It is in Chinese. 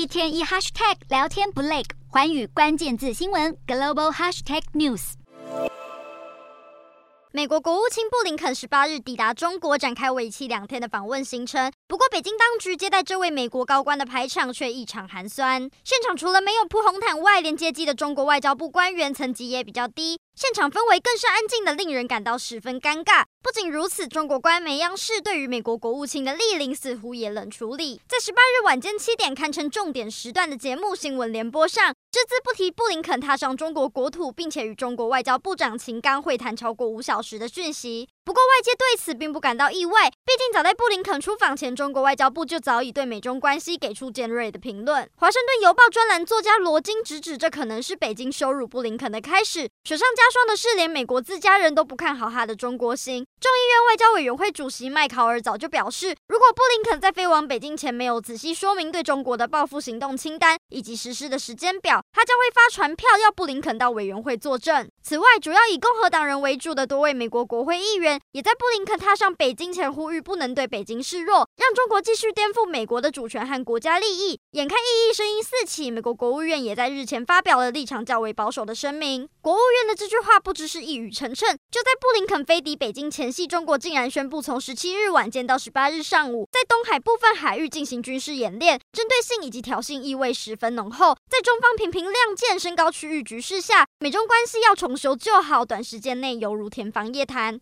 一天一 hashtag 聊天不累，环宇关键字新闻 global hashtag news。美国国务卿布林肯十八日抵达中国，展开为期两天的访问行程。不过，北京当局接待这位美国高官的排场却异常寒酸。现场除了没有铺红毯外，连接机的中国外交部官员层级也比较低。现场氛围更是安静的，令人感到十分尴尬。不仅如此，中国官媒央视对于美国国务卿的莅临似乎也冷处理。在十八日晚间七点，堪称重点时段的节目《新闻联播》上，只字不提布林肯踏上中国国土，并且与中国外交部长秦刚会谈超过五小时的讯息。不过，外界对此并不感到意外，毕竟早在布林肯出访前，中国外交部就早已对美中关系给出尖锐的评论。华盛顿邮报专栏作家罗金直指，这可能是北京羞辱布林肯的开始。雪上加霜的是，连美国自家人都不看好他的中国心。众议院外交委员会主席麦考尔早就表示，如果布林肯在飞往北京前没有仔细说明对中国的报复行动清单以及实施的时间表，他将会发传票要布林肯到委员会作证。此外，主要以共和党人为主的多位美国国会议员。也在布林肯踏上北京前呼吁，不能对北京示弱，让中国继续颠覆美国的主权和国家利益。眼看异议声音四起，美国国务院也在日前发表了立场较为保守的声明。国务院的这句话不知是一语成谶，就在布林肯飞抵北京前夕，中国竟然宣布从十七日晚间到十八日上上午，在东海部分海域进行军事演练，针对性以及挑衅意味十分浓厚。在中方频频亮剑、升高区域局势下，美中关系要重修旧好，短时间内犹如天方夜谭。